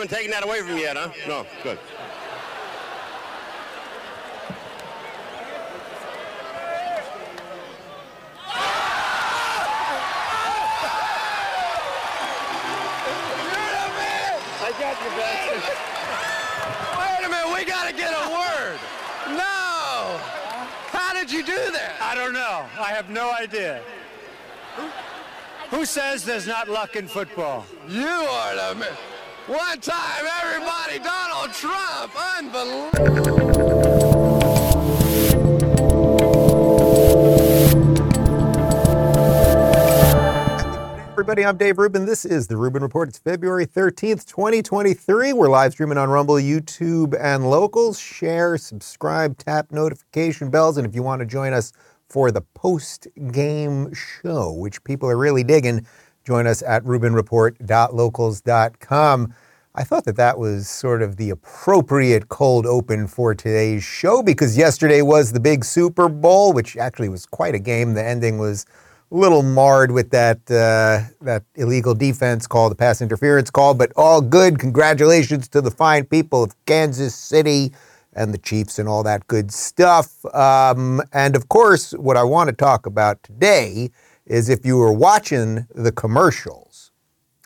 haven't taken that away from you yet, huh? No, good. I got you, bastard. Wait a minute, we gotta get a word. No! How did you do that? I don't know. I have no idea. Who says there's not luck in football? You are the man. One time, everybody, Donald Trump. Unbelievable. Everybody, I'm Dave Rubin. This is the Rubin Report. It's February 13th, 2023. We're live streaming on Rumble, YouTube, and locals. Share, subscribe, tap notification bells. And if you want to join us for the post game show, which people are really digging, join us at rubinreport.locals.com. I thought that that was sort of the appropriate cold open for today's show because yesterday was the big Super Bowl, which actually was quite a game. The ending was a little marred with that uh, that illegal defense call, the pass interference call, but all good. Congratulations to the fine people of Kansas City and the Chiefs and all that good stuff. Um, and of course, what I want to talk about today is if you were watching the commercials,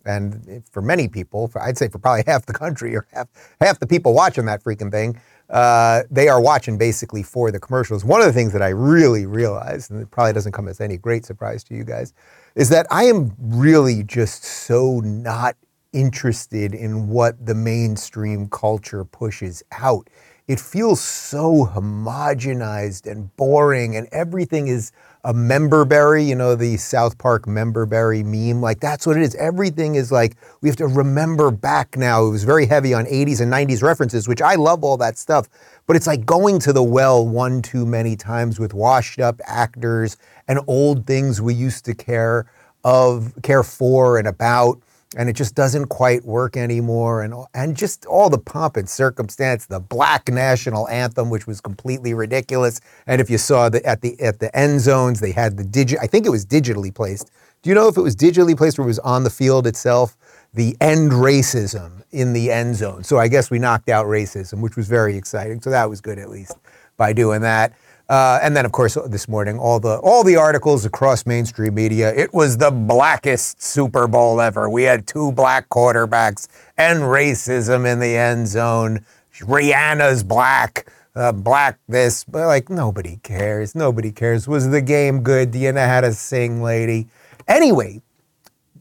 and for many people, for, I'd say for probably half the country or half half the people watching that freaking thing, uh, they are watching basically for the commercials. One of the things that I really realized, and it probably doesn't come as any great surprise to you guys, is that I am really just so not interested in what the mainstream culture pushes out. It feels so homogenized and boring, and everything is a member berry, you know, the South Park member berry meme. Like, that's what it is. Everything is like, we have to remember back now. It was very heavy on 80s and 90s references, which I love all that stuff. But it's like going to the well one too many times with washed up actors and old things we used to care of, care for and about and it just doesn't quite work anymore. And and just all the pomp and circumstance the black national anthem which was completely ridiculous. And if you saw the at the at the end zones they had the digit I think it was digitally placed. Do you know if it was digitally placed or it was on the field itself? The end racism in the end zone. So I guess we knocked out racism which was very exciting. So that was good at least by doing that uh, and then, of course, this morning, all the all the articles across mainstream media. It was the blackest Super Bowl ever. We had two black quarterbacks and racism in the end zone. Rihanna's black, uh, black this, but like nobody cares. Nobody cares. Was the game good? Do you know how to sing, lady? Anyway,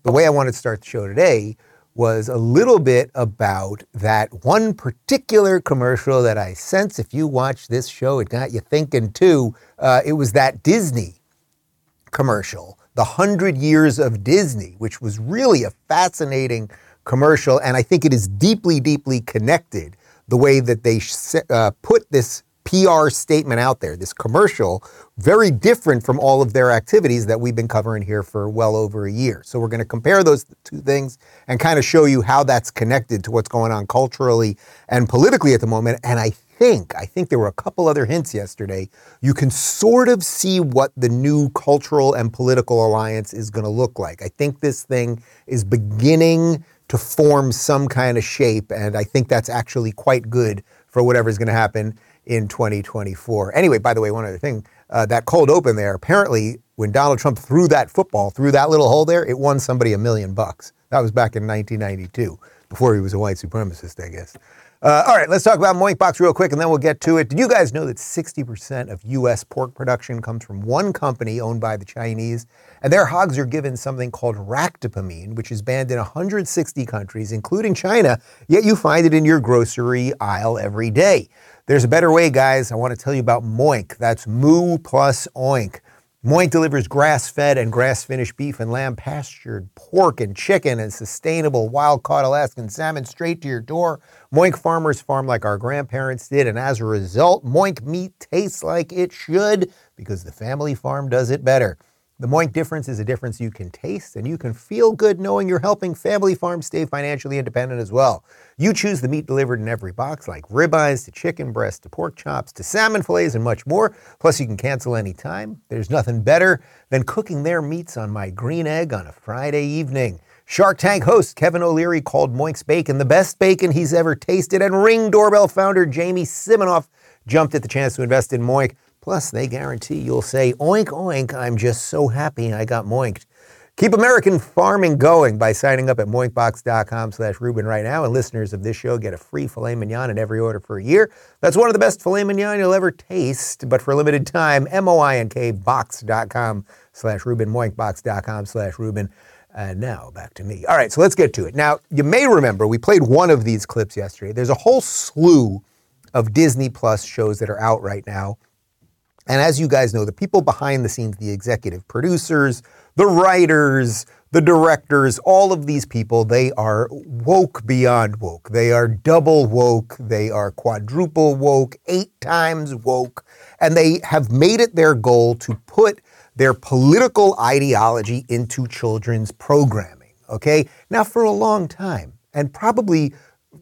the way I wanted to start the show today was a little bit about that one particular commercial that I sense if you watch this show, it got you thinking too. Uh, it was that Disney commercial, The Hundred Years of Disney, which was really a fascinating commercial. And I think it is deeply, deeply connected the way that they uh, put this PR statement out there, this commercial, very different from all of their activities that we've been covering here for well over a year. So we're going to compare those two things and kind of show you how that's connected to what's going on culturally and politically at the moment. And I think, I think there were a couple other hints yesterday. You can sort of see what the new cultural and political alliance is going to look like. I think this thing is beginning to form some kind of shape, and I think that's actually quite good for whatever's going to happen in 2024. Anyway, by the way, one other thing uh, that cold open there, apparently, when Donald Trump threw that football through that little hole there, it won somebody a million bucks. That was back in 1992, before he was a white supremacist, I guess. Uh, all right, let's talk about Moinkbox real quick and then we'll get to it. Did you guys know that 60% of U.S. pork production comes from one company owned by the Chinese? And their hogs are given something called ractopamine, which is banned in 160 countries, including China, yet you find it in your grocery aisle every day. There's a better way, guys. I want to tell you about Moink. That's Moo plus Oink. Moink delivers grass fed and grass finished beef and lamb, pastured pork and chicken, and sustainable wild caught Alaskan salmon straight to your door. Moink farmers farm like our grandparents did, and as a result, Moink meat tastes like it should because the family farm does it better. The Moink difference is a difference you can taste, and you can feel good knowing you're helping family farms stay financially independent as well. You choose the meat delivered in every box, like ribeyes to chicken breasts to pork chops to salmon fillets and much more. Plus, you can cancel anytime. There's nothing better than cooking their meats on my green egg on a Friday evening. Shark Tank host Kevin O'Leary called Moink's bacon the best bacon he's ever tasted, and Ring doorbell founder Jamie Siminoff jumped at the chance to invest in Moink. Plus, they guarantee you'll say, Oink, oink, I'm just so happy I got moinked. Keep American farming going by signing up at moinkbox.com slash Rubin right now. And listeners of this show get a free filet mignon in every order for a year. That's one of the best filet mignon you'll ever taste. But for a limited time, M-O-I-N-K box.com slash Rubin, moinkbox.com slash Rubin. And now back to me. All right, so let's get to it. Now, you may remember we played one of these clips yesterday. There's a whole slew of Disney Plus shows that are out right now. And as you guys know, the people behind the scenes, the executive producers, the writers, the directors, all of these people, they are woke beyond woke. They are double woke. They are quadruple woke, eight times woke. And they have made it their goal to put their political ideology into children's programming. Okay? Now, for a long time, and probably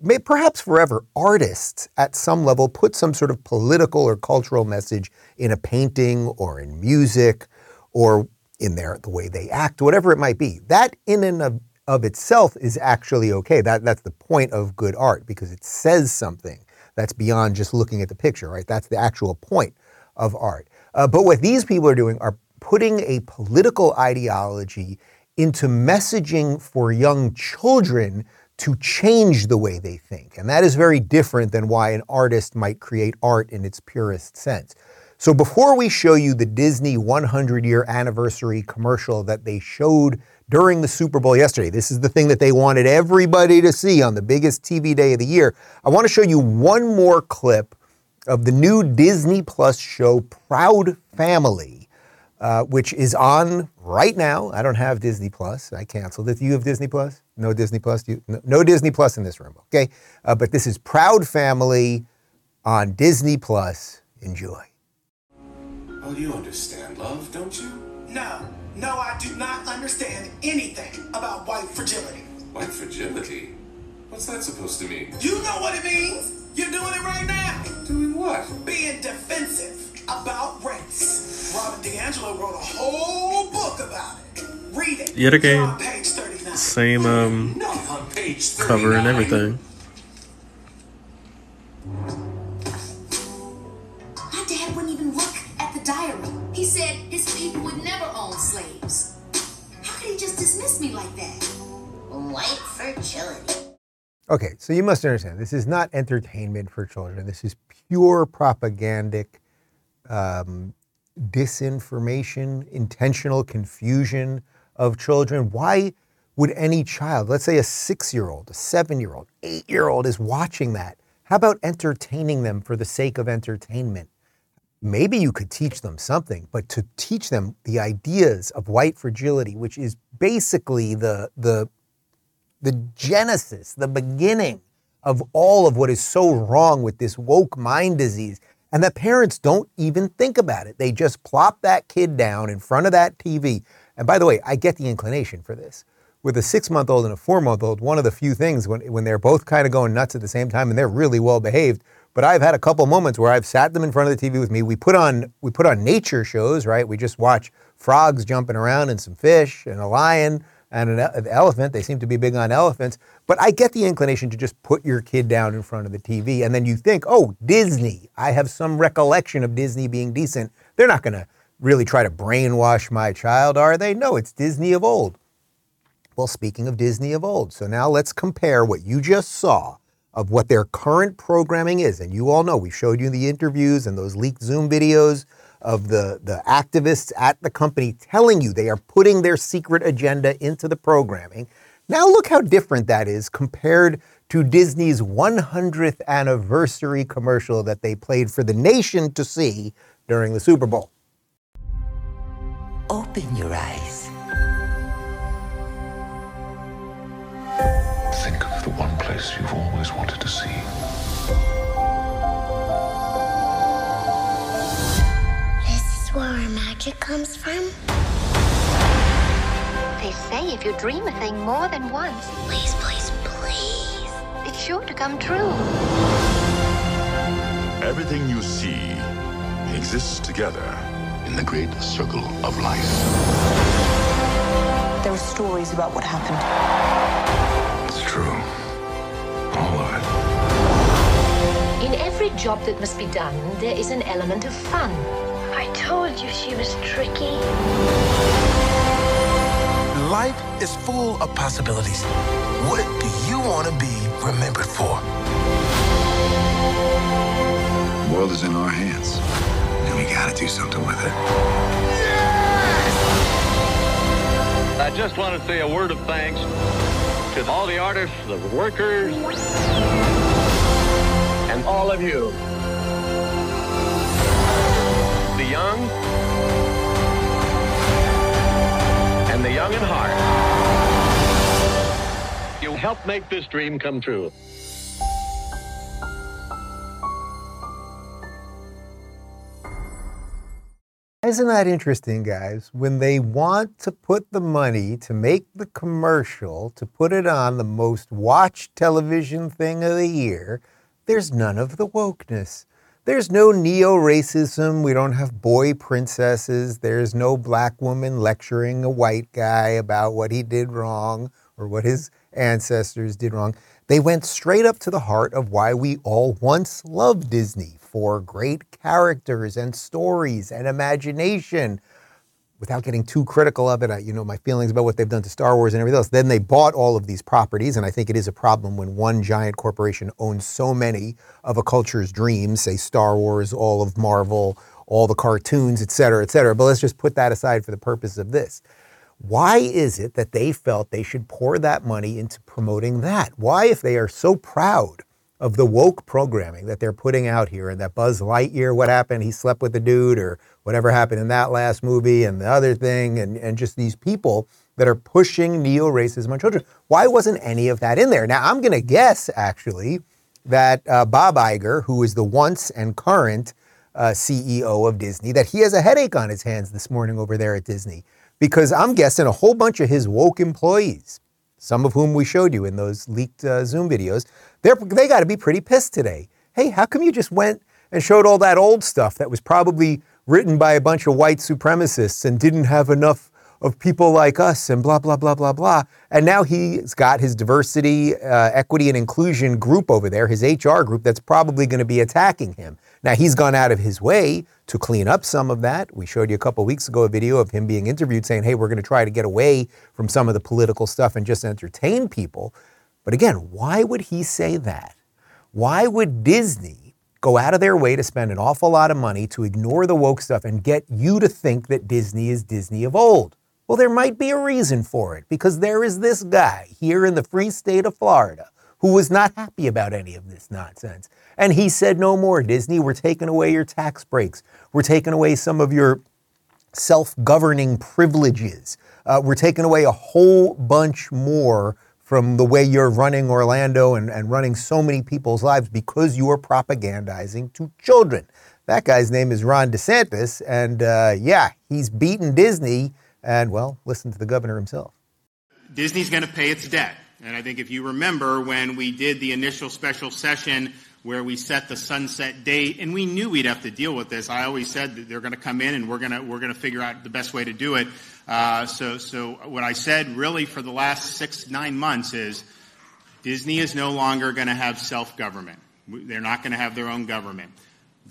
may, perhaps forever, artists at some level put some sort of political or cultural message in a painting or in music or in their the way they act, whatever it might be. That in and of, of itself is actually okay. That that's the point of good art because it says something that's beyond just looking at the picture, right? That's the actual point of art. Uh, but what these people are doing are putting a political ideology into messaging for young children to change the way they think. And that is very different than why an artist might create art in its purest sense. So before we show you the Disney 100 year anniversary commercial that they showed during the Super Bowl yesterday, this is the thing that they wanted everybody to see on the biggest TV day of the year. I want to show you one more clip of the new Disney Plus show Proud Family, uh, which is on right now. I don't have Disney Plus. I canceled it. Do you have Disney Plus? No Disney Plus? You, no, no, Disney Plus in this room, okay? Uh, but this is Proud Family on Disney Plus. Enjoy. Oh, you understand love, don't you? No, no, I do not understand anything about white fragility. White fragility? What's that supposed to mean? You know what it means. You're doing it right now. Doing what? Being defensive about race. Robin DiAngelo wrote a whole book about it. Read it. Yet again, on page 39. Same um Not on page 39. cover and everything. My dad wouldn't even look at the diary. He said his people would never own slaves. How could he just dismiss me like that? White fragility. Okay, so you must understand this is not entertainment for children. This is pure propagandic um, disinformation, intentional confusion of children. Why would any child, let's say a six year old, a seven year old, eight year old, is watching that? How about entertaining them for the sake of entertainment? Maybe you could teach them something, but to teach them the ideas of white fragility, which is basically the, the the genesis, the beginning of all of what is so wrong with this woke mind disease. And that parents don't even think about it. They just plop that kid down in front of that TV. And by the way, I get the inclination for this. With a six month old and a four month old, one of the few things when, when they're both kind of going nuts at the same time and they're really well behaved. But I've had a couple moments where I've sat them in front of the TV with me. We put on we put on nature shows, right? We just watch frogs jumping around and some fish and a lion and an, an elephant. They seem to be big on elephants. But I get the inclination to just put your kid down in front of the TV. And then you think, oh, Disney. I have some recollection of Disney being decent. They're not going to really try to brainwash my child, are they? No, it's Disney of old. Well, speaking of Disney of old, so now let's compare what you just saw of what their current programming is. And you all know we showed you the interviews and those leaked Zoom videos of the, the activists at the company telling you they are putting their secret agenda into the programming. Now, look how different that is compared to Disney's 100th anniversary commercial that they played for the nation to see during the Super Bowl. Open your eyes. One place you've always wanted to see. This is where our magic comes from. They say if you dream a thing more than once, Please, please, please. it's sure to come true. Everything you see exists together in the great circle of life. There are stories about what happened. It's. All of it. In every job that must be done, there is an element of fun. I told you she was tricky. Life is full of possibilities. What do you want to be remembered for? The world is in our hands, and we gotta do something with it. Yes! I just want to say a word of thanks to all the artists, the workers, and all of you. The young and the young in heart. You helped make this dream come true. Isn't that interesting, guys? When they want to put the money to make the commercial, to put it on the most watched television thing of the year, there's none of the wokeness. There's no neo racism. We don't have boy princesses. There's no black woman lecturing a white guy about what he did wrong or what his ancestors did wrong. They went straight up to the heart of why we all once loved Disney for great characters and stories and imagination. Without getting too critical of it, I, you know, my feelings about what they've done to Star Wars and everything else. Then they bought all of these properties, and I think it is a problem when one giant corporation owns so many of a culture's dreams, say Star Wars, all of Marvel, all the cartoons, et cetera, et cetera. But let's just put that aside for the purpose of this. Why is it that they felt they should pour that money into promoting that? Why, if they are so proud of the woke programming that they're putting out here and that Buzz Lightyear, what happened? He slept with the dude or whatever happened in that last movie and the other thing, and, and just these people that are pushing neo racism on children. Why wasn't any of that in there? Now, I'm going to guess actually that uh, Bob Iger, who is the once and current uh, CEO of Disney, that he has a headache on his hands this morning over there at Disney. Because I'm guessing a whole bunch of his woke employees, some of whom we showed you in those leaked uh, Zoom videos, they're, they got to be pretty pissed today. Hey, how come you just went and showed all that old stuff that was probably written by a bunch of white supremacists and didn't have enough of people like us and blah, blah, blah, blah, blah. And now he's got his diversity, uh, equity, and inclusion group over there, his HR group, that's probably going to be attacking him. Now, he's gone out of his way to clean up some of that. We showed you a couple weeks ago a video of him being interviewed saying, hey, we're going to try to get away from some of the political stuff and just entertain people. But again, why would he say that? Why would Disney go out of their way to spend an awful lot of money to ignore the woke stuff and get you to think that Disney is Disney of old? Well, there might be a reason for it because there is this guy here in the free state of Florida who was not happy about any of this nonsense. And he said, No more, Disney. We're taking away your tax breaks. We're taking away some of your self governing privileges. Uh, we're taking away a whole bunch more from the way you're running Orlando and, and running so many people's lives because you are propagandizing to children. That guy's name is Ron DeSantis. And uh, yeah, he's beaten Disney. And well, listen to the governor himself. Disney's going to pay its debt. And I think if you remember when we did the initial special session where we set the sunset date, and we knew we'd have to deal with this. I always said that they're going to come in and we're going to we're going to figure out the best way to do it. Uh, so so what I said really for the last six nine months is Disney is no longer going to have self government. They're not going to have their own government.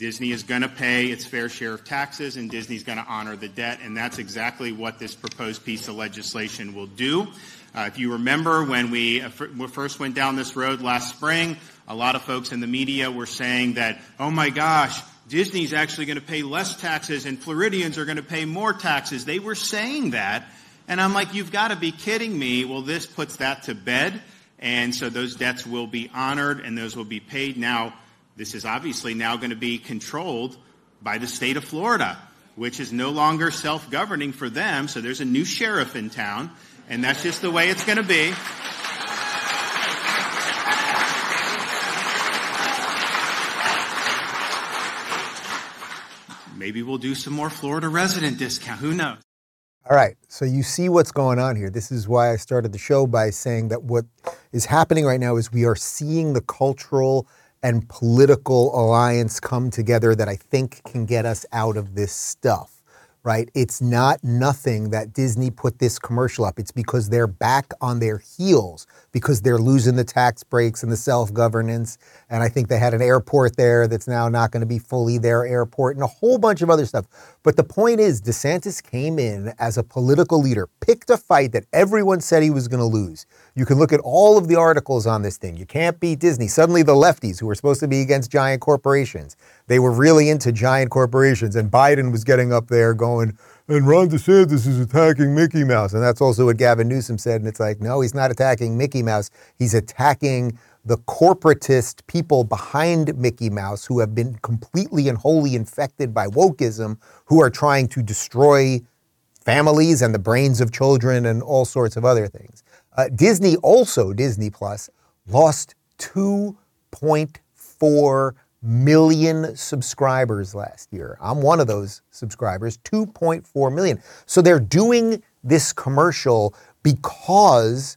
Disney is going to pay its fair share of taxes, and Disney's going to honor the debt, and that's exactly what this proposed piece of legislation will do. Uh, if you remember when we, uh, first went down this road last spring, a lot of folks in the media were saying that, oh my gosh, Disney's actually going to pay less taxes and Floridians are going to pay more taxes. They were saying that. And I'm like, you've got to be kidding me. Well, this puts that to bed. And so those debts will be honored and those will be paid. Now, this is obviously now going to be controlled by the state of Florida, which is no longer self governing for them. So there's a new sheriff in town and that's just the way it's going to be. Maybe we'll do some more Florida resident discount. Who knows? All right. So you see what's going on here. This is why I started the show by saying that what is happening right now is we are seeing the cultural and political alliance come together that I think can get us out of this stuff. right? It's not nothing that Disney put this commercial up. It's because they're back on their heels because they're losing the tax breaks and the self governance. And I think they had an airport there that's now not going to be fully their airport and a whole bunch of other stuff. But the point is, DeSantis came in as a political leader, picked a fight that everyone said he was going to lose. You can look at all of the articles on this thing. You can't beat Disney. Suddenly, the lefties, who were supposed to be against giant corporations, they were really into giant corporations. And Biden was getting up there going, and Ron DeSantis is attacking Mickey Mouse. And that's also what Gavin Newsom said. And it's like, no, he's not attacking Mickey Mouse. He's attacking the corporatist people behind Mickey Mouse who have been completely and wholly infected by wokeism, who are trying to destroy families and the brains of children and all sorts of other things. Uh, Disney also, Disney Plus, lost 2.4 million subscribers last year. I'm one of those subscribers, 2.4 million. So they're doing this commercial because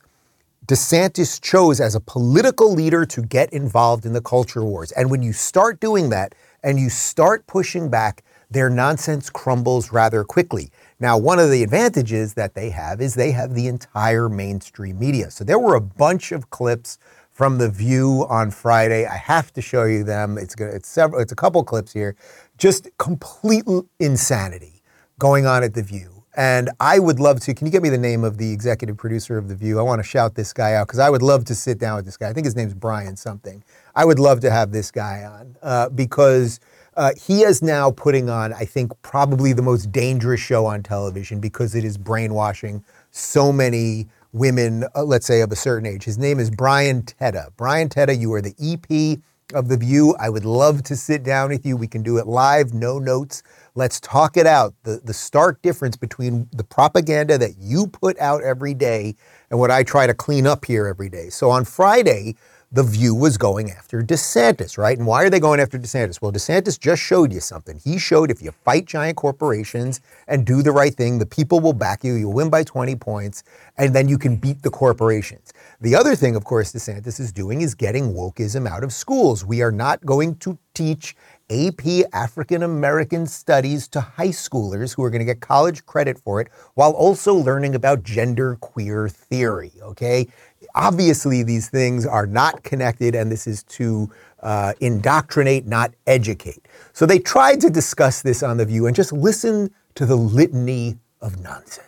DeSantis chose as a political leader to get involved in the culture wars. And when you start doing that and you start pushing back, their nonsense crumbles rather quickly. Now, one of the advantages that they have is they have the entire mainstream media. So there were a bunch of clips from The View on Friday. I have to show you them. It's gonna, it's several, it's a couple clips here. Just complete insanity going on at The View. And I would love to. Can you get me the name of the executive producer of The View? I want to shout this guy out because I would love to sit down with this guy. I think his name's Brian something. I would love to have this guy on uh, because uh, he is now putting on, I think, probably the most dangerous show on television because it is brainwashing so many women, uh, let's say, of a certain age. His name is Brian Teta. Brian Teta, you are the EP of The View. I would love to sit down with you. We can do it live, no notes. Let's talk it out. The, the stark difference between the propaganda that you put out every day and what I try to clean up here every day. So on Friday, the View was going after DeSantis, right? And why are they going after DeSantis? Well, DeSantis just showed you something. He showed if you fight giant corporations and do the right thing, the people will back you. You'll win by 20 points, and then you can beat the corporations. The other thing, of course, DeSantis is doing is getting wokeism out of schools. We are not going to teach AP African American Studies to high schoolers who are going to get college credit for it while also learning about gender queer theory, okay? Obviously these things are not connected, and this is to uh, indoctrinate, not educate. So they tried to discuss this on The View and just listen to the litany of nonsense.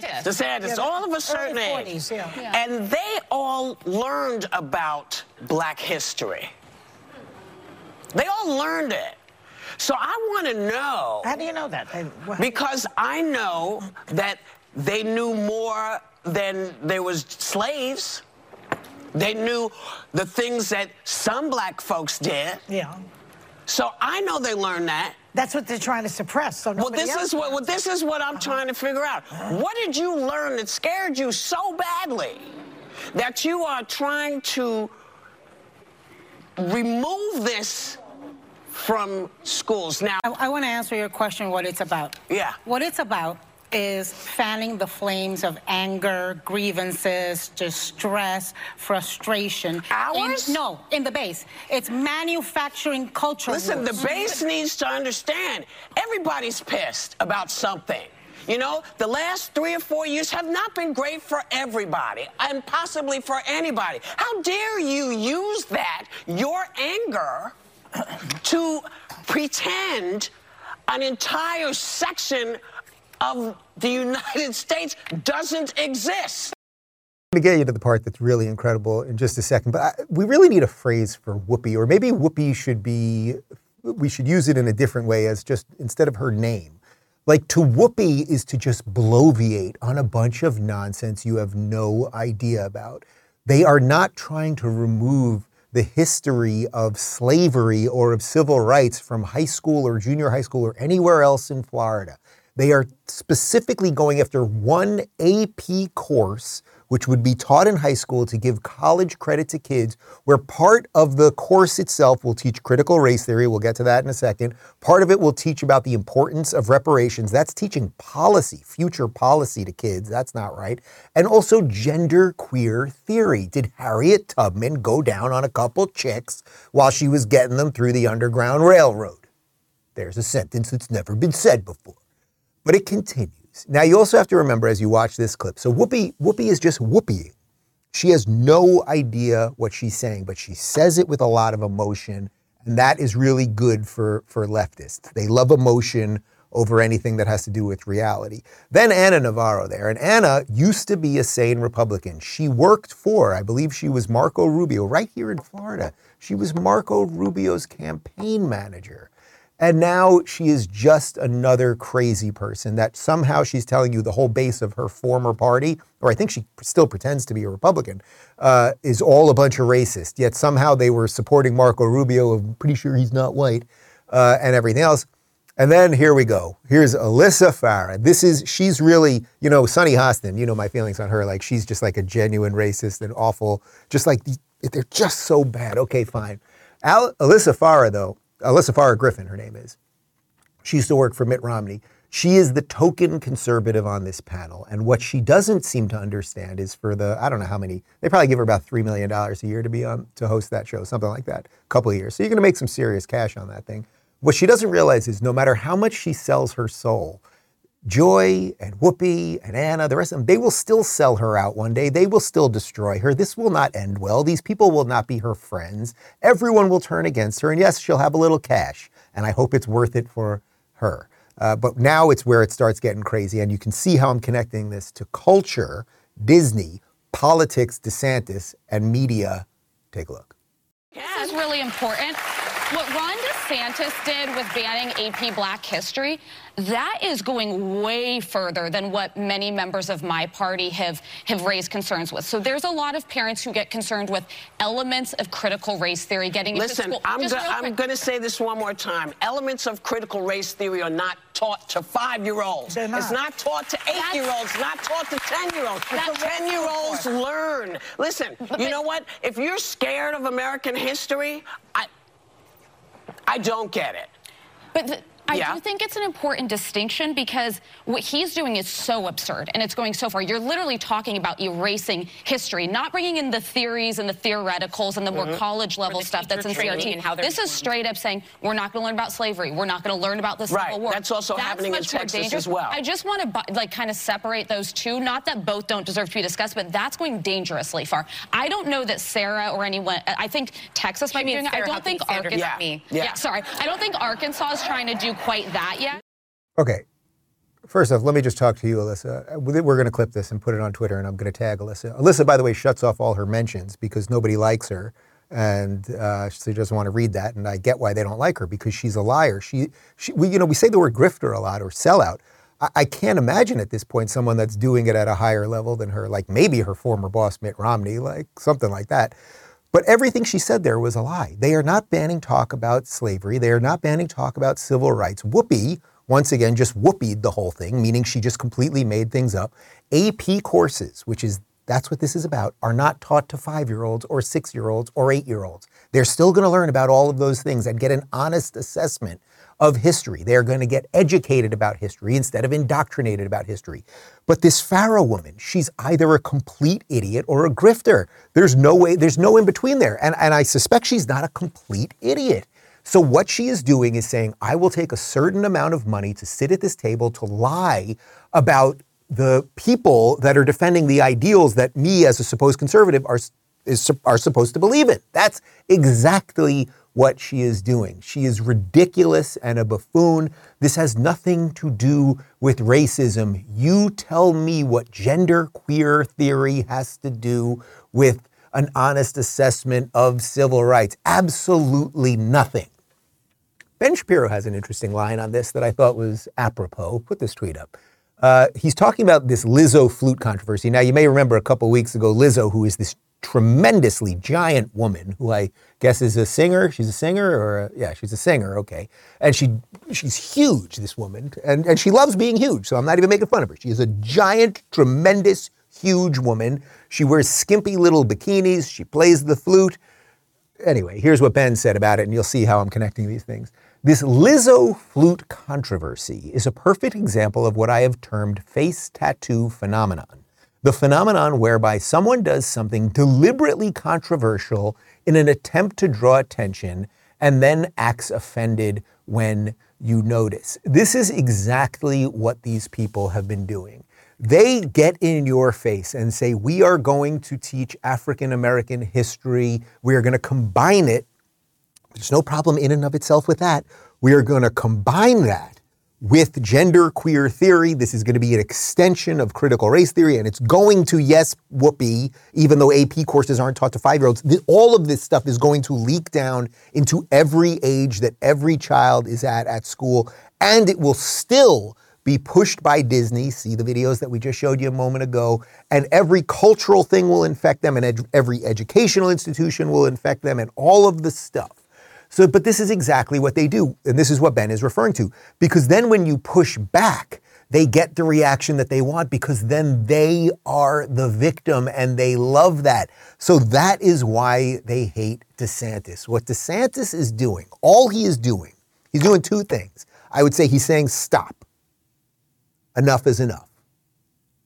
DeSantis, all of a certain age, and they all learned about black history. They all learned it. So I want to know. How do you know that? They, Because I know that they knew more than there was slaves. They knew the things that some black folks did. Yeah. So I know they learned that. That's what they're trying to suppress. So well, this is what well, this is what I'm uh-huh. trying to figure out. Uh-huh. What did you learn that scared you so badly that you are trying to remove this from schools now? I, I want to answer your question. What it's about? Yeah. What it's about is fanning the flames of anger, grievances, distress, frustration. Ours? In, no, in the base. It's manufacturing culture. Listen, wars. the base needs to understand everybody's pissed about something. You know, the last three or four years have not been great for everybody and possibly for anybody. How dare you use that, your anger, to pretend an entire section of the United States doesn't exist. I'm going to get you to the part that's really incredible in just a second, but I, we really need a phrase for Whoopi, or maybe Whoopi should be, we should use it in a different way as just instead of her name. Like to Whoopi is to just bloviate on a bunch of nonsense you have no idea about. They are not trying to remove the history of slavery or of civil rights from high school or junior high school or anywhere else in Florida. They are specifically going after one AP course, which would be taught in high school to give college credit to kids, where part of the course itself will teach critical race theory. We'll get to that in a second. Part of it will teach about the importance of reparations. That's teaching policy, future policy to kids. That's not right. And also gender queer theory. Did Harriet Tubman go down on a couple chicks while she was getting them through the Underground Railroad? There's a sentence that's never been said before. But it continues. Now you also have to remember as you watch this clip. So Whoopi, Whoopi is just whoopieing. She has no idea what she's saying, but she says it with a lot of emotion, and that is really good for for leftists. They love emotion over anything that has to do with reality. Then Anna Navarro there, and Anna used to be a sane Republican. She worked for, I believe she was Marco Rubio right here in Florida. She was Marco Rubio's campaign manager. And now she is just another crazy person that somehow she's telling you the whole base of her former party, or I think she still pretends to be a Republican, uh, is all a bunch of racist. Yet somehow they were supporting Marco Rubio. I'm pretty sure he's not white uh, and everything else. And then here we go. Here's Alyssa Farah. This is, she's really, you know, Sunny Hostin, you know my feelings on her. Like, she's just like a genuine racist and awful. Just like, they're just so bad. Okay, fine. Al- Alyssa Farah, though, Alyssa Farah Griffin, her name is. She used to work for Mitt Romney. She is the token conservative on this panel. And what she doesn't seem to understand is for the, I don't know how many, they probably give her about $3 million a year to be on, to host that show, something like that, a couple of years. So you're going to make some serious cash on that thing. What she doesn't realize is no matter how much she sells her soul, Joy and Whoopi and Anna, the rest of them, they will still sell her out one day. They will still destroy her. This will not end well. These people will not be her friends. Everyone will turn against her. And yes, she'll have a little cash. And I hope it's worth it for her. Uh, but now it's where it starts getting crazy. And you can see how I'm connecting this to culture, Disney, politics, DeSantis, and media. Take a look. This is really important. What Ron DeSantis did with banning AP Black History, that is going way further than what many members of my party have, have raised concerns with. So there's a lot of parents who get concerned with elements of critical race theory getting Listen, into school. I'm, Just I'm going to say this one more time. Elements of critical race theory are not taught to five-year-olds. They're It's not. not taught to eight-year-olds. Not taught to ten-year-olds. Ten-year-olds learn. Listen, you know what? If you're scared of American history, I, I don't get it. But I Yeah. do think it's an important distinction because what he's doing is so absurd and it's going so far. You're literally talking about erasing history, not bringing in the theories and the theoreticals and the more Mhm. college level stuff that's in teacher CRT. and how they're this is straight up saying we're not going to learn about slavery. We're not going to learn about the Right. Civil War. That's also happening in much more Texas as dangerous. well. I just want to like kind of separate those two. Not that both don't deserve to be discussed, but that's going dangerously far. I don't know that Sarah or anyone. I think Texas might be doing it. I don't think Arkansas. not me. Yeah. Yeah. sorry. I don't think Arkansas is trying to do quite that yet. Okay. First off, let me just talk to you, Alyssa. We're going to clip this and put it on Twitter, and I'm going to tag Alyssa. Alyssa, by the way, shuts off all her mentions because nobody likes her, and uh, she doesn't want to read that. And I get why they don't like her because she's a liar. She, she we, you know, we say the word grifter a lot or sellout. I, I can't imagine at this point someone that's doing it at a higher level than her, like maybe her former boss Mitt Romney, like something like that. But everything she said there was a lie. They are not banning talk about slavery. They are not banning talk about civil rights. Whoopi, once again, just whoopied the whole thing, meaning she just completely made things up. AP courses, which is that's what this is about, are not taught to five year olds or six year olds or eight year olds. They're still going to learn about all of those things and get an honest assessment of history. They're going to get educated about history instead of indoctrinated about history. But this Farah woman, she's either a complete idiot or a grifter. There's no way, there's no in between there. And, and I suspect she's not a complete idiot. So what she is doing is saying, I will take a certain amount of money to sit at this table to lie about the people that are defending the ideals that me as a supposed conservative are is are supposed to believe in. That's exactly what she is doing. She is ridiculous and a buffoon. This has nothing to do with racism. You tell me what gender queer theory has to do with an honest assessment of civil rights. Absolutely nothing. Ben Shapiro has an interesting line on this that I thought was apropos. Put this tweet up. Uh, he's talking about this Lizzo flute controversy. Now, you may remember a couple weeks ago, Lizzo, who is this tremendously giant woman, who I guess is a singer. She's a singer, or a, yeah, she's a singer. Okay, and she she's huge. This woman, and and she loves being huge. So I'm not even making fun of her. She is a giant, tremendous, huge woman. She wears skimpy little bikinis. She plays the flute anyway, here's what Ben said about it, and you'll see how I'm connecting these things. This Lizzo flute controversy is a perfect example of what I have termed face tattoo phenomenon. The phenomenon whereby someone does something deliberately controversial in an attempt to draw attention and then acts offended when you notice. This is exactly what these people have been doing. They get in your face and say, We are going to teach African American history. We are going to combine it. There's no problem in and of itself with that. We are going to combine that with gender queer theory. This is going to be an extension of critical race theory, and it's going to, yes, whoopee, even though AP courses aren't taught to five year olds. All of this stuff is going to leak down into every age that every child is at at school, and it will still be pushed by Disney. See the videos that we just showed you a moment ago. And every cultural thing will infect them, and ed- every educational institution will infect them, and all of the stuff. So, but this is exactly what they do. And this is what Ben is referring to. Because then when you push back, they get the reaction that they want because then they are the victim and they love that. So that is why they hate DeSantis. What DeSantis is doing, all he is doing, he's doing two things. I would say he's saying, stop. Enough is enough.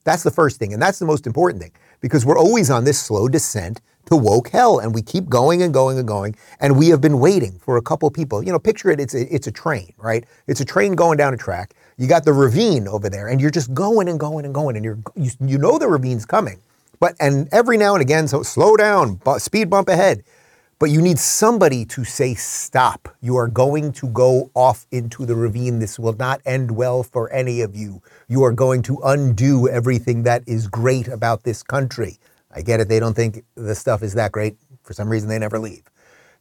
That's the first thing. And that's the most important thing because we're always on this slow descent to woke hell. And we keep going and going and going. And we have been waiting for a couple people. You know, picture it, it's a, it's a train, right? It's a train going down a track. You got the ravine over there, and you're just going and going and going, and you're you, you know the ravine's coming. But and every now and again, so slow down, speed bump ahead. But you need somebody to say, stop. You are going to go off into the ravine. This will not end well for any of you. You are going to undo everything that is great about this country. I get it. They don't think the stuff is that great. For some reason, they never leave.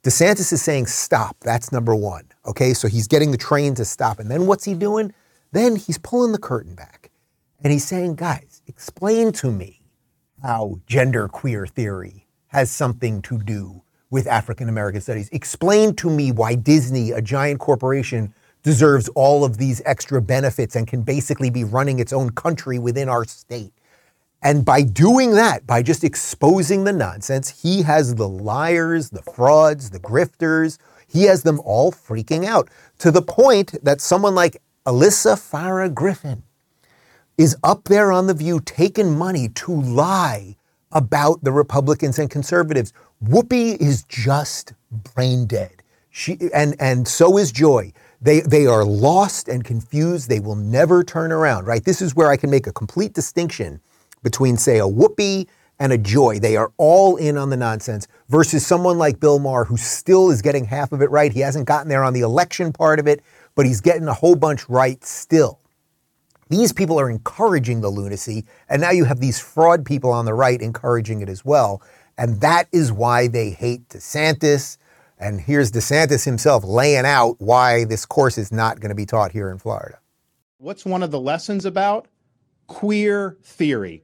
DeSantis is saying stop. That's number one. Okay, so he's getting the train to stop. And then what's he doing? Then he's pulling the curtain back and he's saying, guys, explain to me how gender queer theory has something to do with African American studies. Explain to me why Disney, a giant corporation, deserves all of these extra benefits and can basically be running its own country within our state. And by doing that, by just exposing the nonsense, he has the liars, the frauds, the grifters, he has them all freaking out to the point that someone like Alyssa Farah Griffin is up there on The View taking money to lie about the Republicans and conservatives. Whoopi is just brain dead. She, and, and so is Joy. They, they are lost and confused. They will never turn around, right? This is where I can make a complete distinction between, say, a Whoopi and a Joy. They are all in on the nonsense versus someone like Bill Maher who still is getting half of it right. He hasn't gotten there on the election part of it, but he's getting a whole bunch right still. These people are encouraging the lunacy, and now you have these fraud people on the right encouraging it as well. And that is why they hate DeSantis. And here's DeSantis himself laying out why this course is not going to be taught here in Florida. What's one of the lessons about? Queer theory.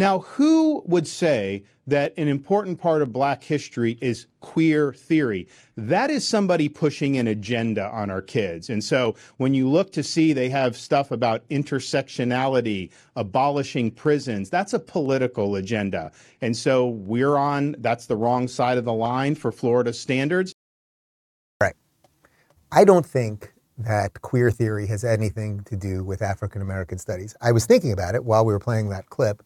Now, who would say that an important part of black history is queer theory? That is somebody pushing an agenda on our kids. And so when you look to see they have stuff about intersectionality, abolishing prisons, that's a political agenda. And so we're on, that's the wrong side of the line for Florida standards. Right. I don't think that queer theory has anything to do with African American studies. I was thinking about it while we were playing that clip.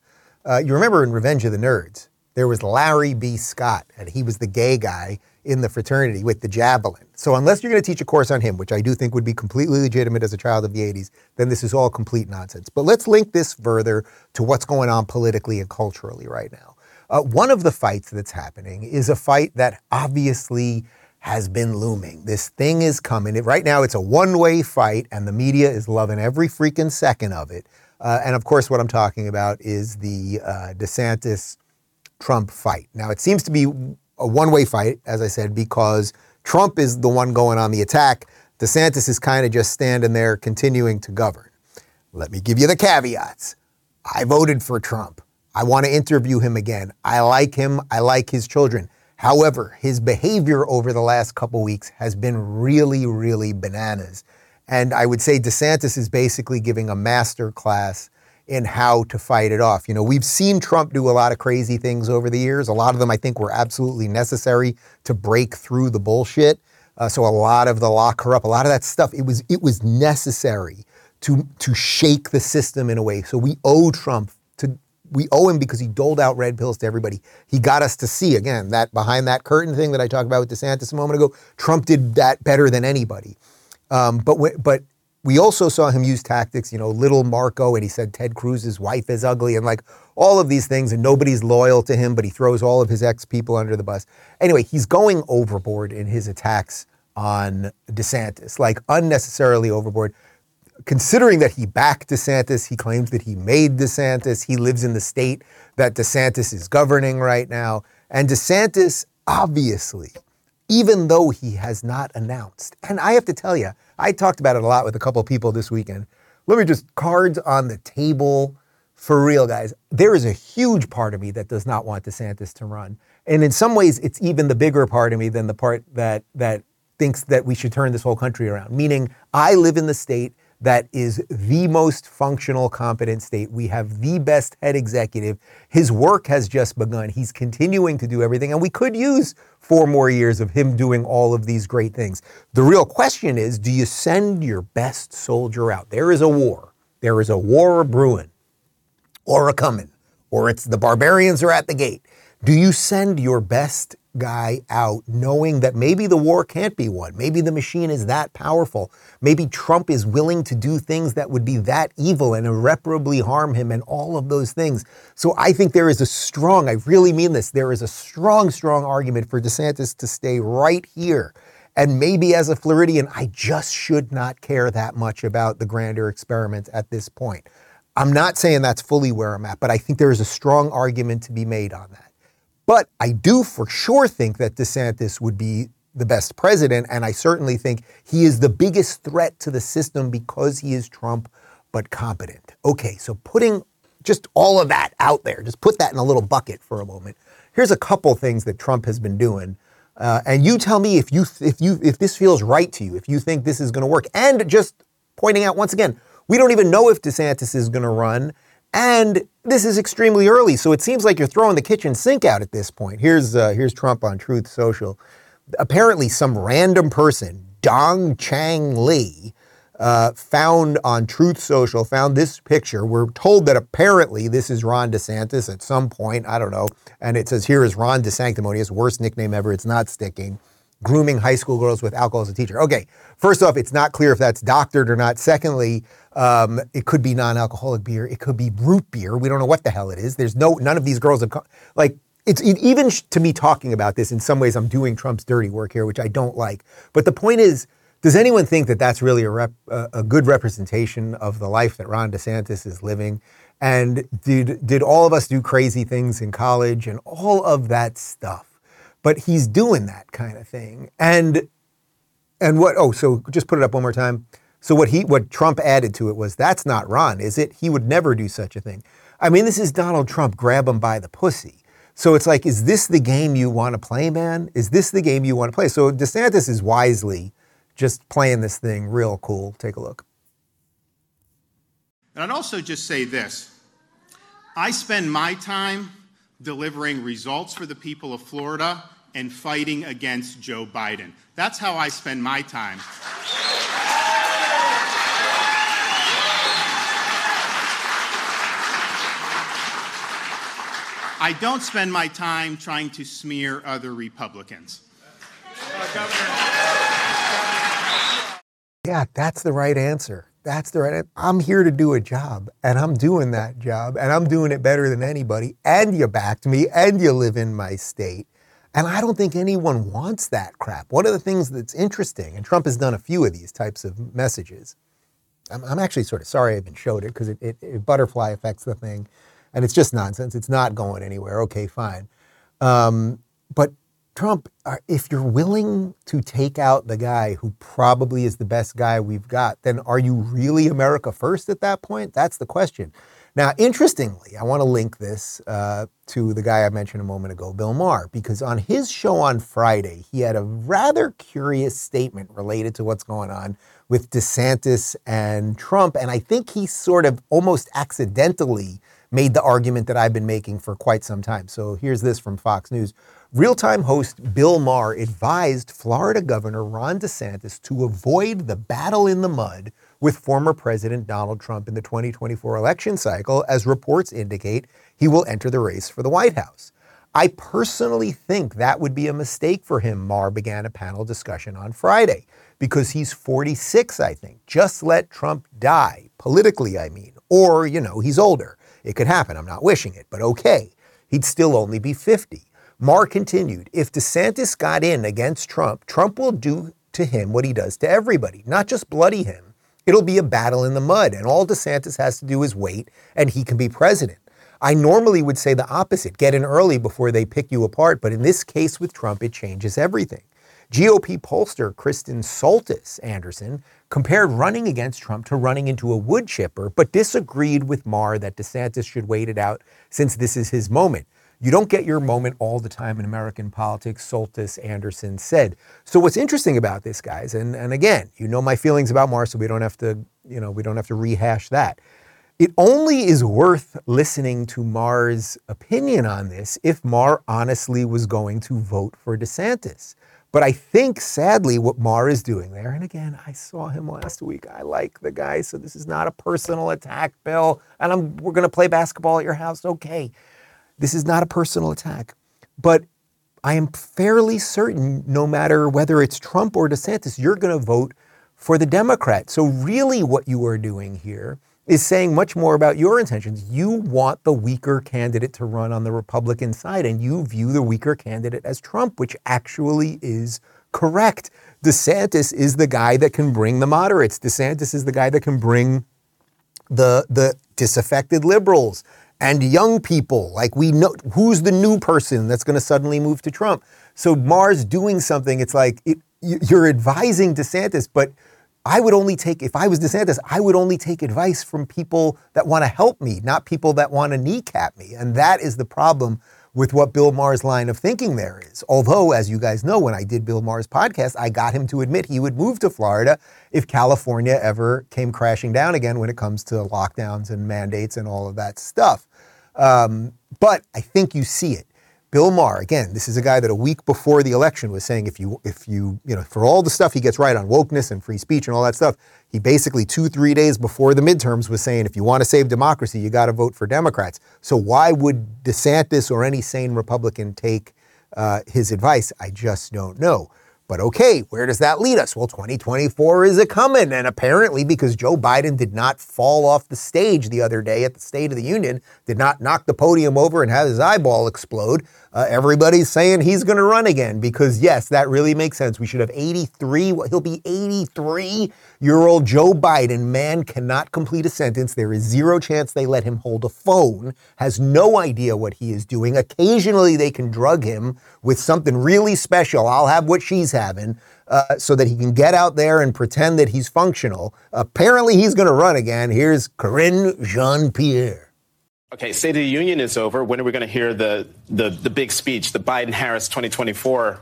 Uh, you remember in Revenge of the Nerds, there was Larry B. Scott, and he was the gay guy in the fraternity with the javelin. So unless you're going to teach a course on him, which I do think would be completely legitimate as a child of the 80s, then this is all complete nonsense. But let's link this further to what's going on politically and culturally right now. Uh, one of the fights that's happening is a fight that obviously has been looming. This thing is coming. Right now, it's a one way fight, and the media is loving every freaking second of it. Uh, and of course, what I'm talking about is the uh, DeSantis Trump fight. Now, it seems to be a one way fight, as I said, because Trump is the one going on the attack. DeSantis is kind of just standing there continuing to govern. Let me give you the caveats. I voted for Trump. I want to interview him again. I like him. I like his children. However, his behavior over the last couple weeks has been really, really bananas. And I would say DeSantis is basically giving a master class in how to fight it off. You know, we've seen Trump do a lot of crazy things over the years. A lot of them I think were absolutely necessary to break through the bullshit. Uh, so a lot of the lock her up, a lot of that stuff, it was it was necessary to to shake the system in a way. So we owe Trump to we owe him because he doled out red pills to everybody. He got us to see again that behind that curtain thing that I talked about with DeSantis a moment ago. Trump did that better than anybody. Um, but w- but we also saw him use tactics, you know, little Marco, and he said Ted Cruz's wife is ugly, and like all of these things, and nobody's loyal to him, but he throws all of his ex people under the bus. Anyway, he's going overboard in his attacks on DeSantis, like unnecessarily overboard. Considering that he backed DeSantis, he claims that he made DeSantis, he lives in the state that DeSantis is governing right now. And DeSantis, obviously, even though he has not announced, and I have to tell you, I talked about it a lot with a couple of people this weekend. Let me just cards on the table for real, guys. There is a huge part of me that does not want DeSantis to run. And in some ways, it's even the bigger part of me than the part that that thinks that we should turn this whole country around. Meaning, I live in the state that is the most functional, competent state. We have the best head executive. His work has just begun. He's continuing to do everything, and we could use four more years of him doing all of these great things. The real question is do you send your best soldier out? There is a war. There is a war brewing, or a coming, or it's the barbarians are at the gate. Do you send your best guy out knowing that maybe the war can't be won? Maybe the machine is that powerful. Maybe Trump is willing to do things that would be that evil and irreparably harm him and all of those things. So I think there is a strong, I really mean this, there is a strong, strong argument for DeSantis to stay right here. And maybe as a Floridian, I just should not care that much about the grander experiment at this point. I'm not saying that's fully where I'm at, but I think there is a strong argument to be made on that. But I do for sure think that DeSantis would be the best president. And I certainly think he is the biggest threat to the system because he is Trump, but competent. Okay, so putting just all of that out there, just put that in a little bucket for a moment. Here's a couple things that Trump has been doing. Uh, and you tell me if you if you if this feels right to you, if you think this is going to work. And just pointing out once again, we don't even know if DeSantis is going to run. And this is extremely early, so it seems like you're throwing the kitchen sink out at this point. Here's uh, here's Trump on Truth Social. Apparently, some random person, Dong Chang Lee, uh, found on Truth Social, found this picture. We're told that apparently this is Ron DeSantis at some point. I don't know. And it says here is Ron DeSanctimonious, worst nickname ever. It's not sticking grooming high school girls with alcohol as a teacher. Okay, first off, it's not clear if that's doctored or not. Secondly, um, it could be non-alcoholic beer. It could be root beer. We don't know what the hell it is. There's no none of these girls have come, like it's it, even to me talking about this. In some ways, I'm doing Trump's dirty work here, which I don't like. But the point is. Does anyone think that that's really a, rep, a, a good representation of the life that Ron DeSantis is living? And did did all of us do crazy things in college and all of that stuff? But he's doing that kind of thing. And and what oh, so just put it up one more time. So what he what Trump added to it was that's not Ron, is it? He would never do such a thing. I mean, this is Donald Trump, grab him by the pussy. So it's like, is this the game you want to play, man? Is this the game you want to play? So DeSantis is wisely just playing this thing real cool. Take a look. And I'd also just say this I spend my time delivering results for the people of Florida and fighting against Joe Biden. That's how I spend my time. I don't spend my time trying to smear other Republicans. Yeah, that's the right answer. That's the right. I'm here to do a job, and I'm doing that job, and I'm doing it better than anybody. And you backed me, and you live in my state. And I don't think anyone wants that crap. One of the things that's interesting, and Trump has done a few of these types of messages. I'm, I'm actually sort of sorry I even showed it because it, it, it, butterfly affects the thing, and it's just nonsense. It's not going anywhere. Okay, fine. Um, but Trump, if you're willing to take out the guy who probably is the best guy we've got, then are you really America first at that point? That's the question. Now, interestingly, I want to link this uh, to the guy I mentioned a moment ago, Bill Maher, because on his show on Friday, he had a rather curious statement related to what's going on with DeSantis and Trump. And I think he sort of almost accidentally made the argument that I've been making for quite some time. So here's this from Fox News. Real time host Bill Maher advised Florida Governor Ron DeSantis to avoid the battle in the mud with former President Donald Trump in the 2024 election cycle, as reports indicate he will enter the race for the White House. I personally think that would be a mistake for him, Maher began a panel discussion on Friday, because he's 46, I think. Just let Trump die, politically, I mean. Or, you know, he's older. It could happen. I'm not wishing it, but okay. He'd still only be 50. Maher continued if DeSantis got in against Trump, Trump will do to him what he does to everybody, not just bloody him. It'll be a battle in the mud, and all DeSantis has to do is wait, and he can be president. I normally would say the opposite get in early before they pick you apart, but in this case with Trump, it changes everything. GOP pollster Kristen Soltis Anderson compared running against Trump to running into a wood chipper, but disagreed with Maher that DeSantis should wait it out since this is his moment. You don't get your moment all the time in American politics, Soltis Anderson said. So what's interesting about this, guys, and, and again, you know my feelings about Maher, so we don't have to, you know, we don't have to rehash that. It only is worth listening to Maher's opinion on this if Maher honestly was going to vote for DeSantis. But I think, sadly, what Maher is doing there, and again, I saw him last week. I like the guy, so this is not a personal attack, Bill. And I'm, we're going to play basketball at your house. Okay. This is not a personal attack. But I am fairly certain, no matter whether it's Trump or DeSantis, you're going to vote for the Democrat. So, really, what you are doing here is saying much more about your intentions. You want the weaker candidate to run on the Republican side, and you view the weaker candidate as Trump, which actually is correct. DeSantis is the guy that can bring the moderates. DeSantis is the guy that can bring the the disaffected liberals and young people. Like we know who's the new person that's going to suddenly move to Trump. So Maher's doing something. It's like it, you're advising DeSantis, but I would only take, if I was DeSantis, I would only take advice from people that want to help me, not people that want to kneecap me. And that is the problem with what Bill Maher's line of thinking there is. Although, as you guys know, when I did Bill Maher's podcast, I got him to admit he would move to Florida if California ever came crashing down again when it comes to lockdowns and mandates and all of that stuff. Um, but I think you see it. Bill Maher, again, this is a guy that a week before the election was saying if you, if you, you know, for all the stuff he gets right on wokeness and free speech and all that stuff, he basically two, three days before the midterms was saying if you want to save democracy, you got to vote for Democrats. So why would DeSantis or any sane Republican take uh, his advice? I just don't know. But okay, where does that lead us? Well, 2024 is a coming. And apparently, because Joe Biden did not fall off the stage the other day at the State of the Union, did not knock the podium over and have his eyeball explode, uh, everybody's saying he's going to run again. Because, yes, that really makes sense. We should have 83, he'll be 83 year old Joe Biden. Man cannot complete a sentence. There is zero chance they let him hold a phone, has no idea what he is doing. Occasionally, they can drug him with something really special. I'll have what she's having. Uh, so that he can get out there and pretend that he's functional. Apparently, he's going to run again. Here's Karine Jean-Pierre. Okay, State of the Union is over. When are we going to hear the, the, the big speech, the Biden Harris 2024